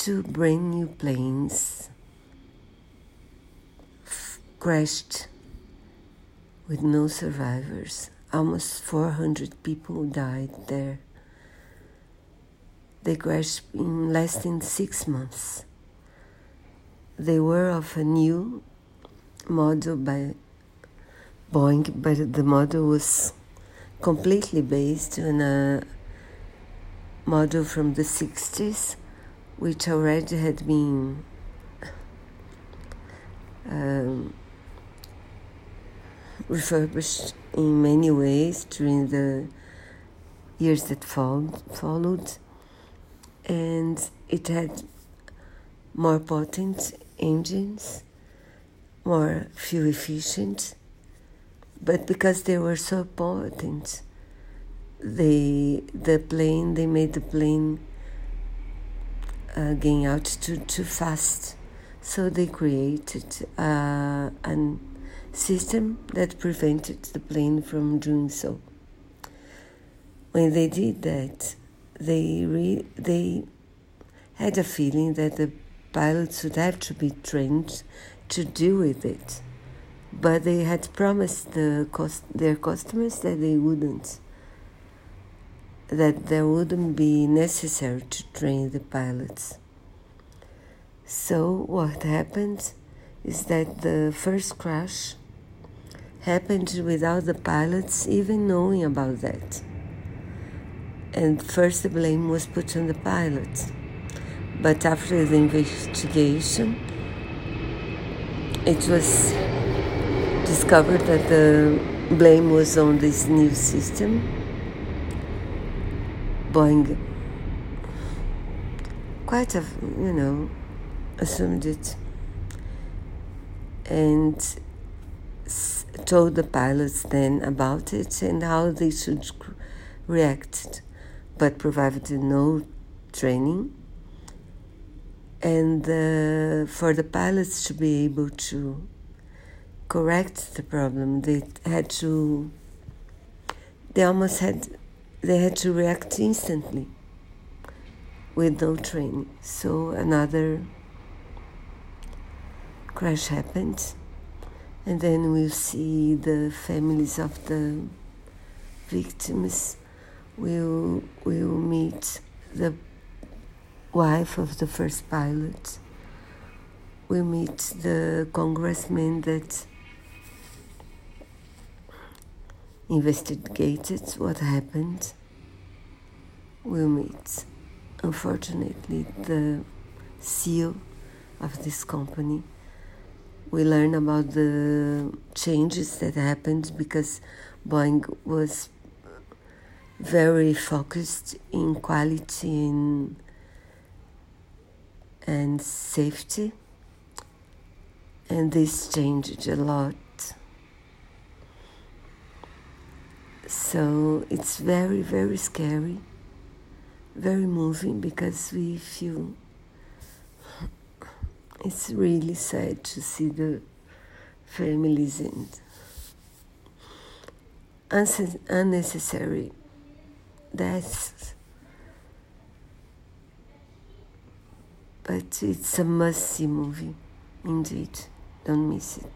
two brand new planes crashed with no survivors. Almost 400 people died there. They crashed in less than six months. They were of a new model by Boeing, but the model was completely based on a model from the 60s, which already had been um, refurbished in many ways during the years that followed, and it had more potent engines, more fuel efficient, but because they were so potent, they the plane they made the plane uh, gain altitude too fast, so they created uh, an system that prevented the plane from doing so. When they did that, they re- they had a feeling that the pilots would have to be trained to deal with it, but they had promised the cost- their customers that they wouldn't, that there wouldn't be necessary to train the pilots. So what happened is that the first crash happened without the pilots even knowing about that. And first, the blame was put on the pilots. But after the investigation, it was discovered that the blame was on this new system. Boeing quite, a, you know, assumed it. And told the pilots then about it and how they should react, but provided no training. And uh, for the pilots to be able to correct the problem, they had to, they almost had, they had to react instantly with no training. So another crash happened and then we'll see the families of the victims. We'll, we'll meet the wife of the first pilot. We'll meet the congressman that investigated what happened. We'll meet, unfortunately, the CEO of this company we learn about the changes that happened because Boeing was very focused in quality and, and safety, and this changed a lot. So it's very, very scary, very moving because we feel it's really sad to see the families and unnecessary deaths. But it's a must see movie, indeed. Don't miss it.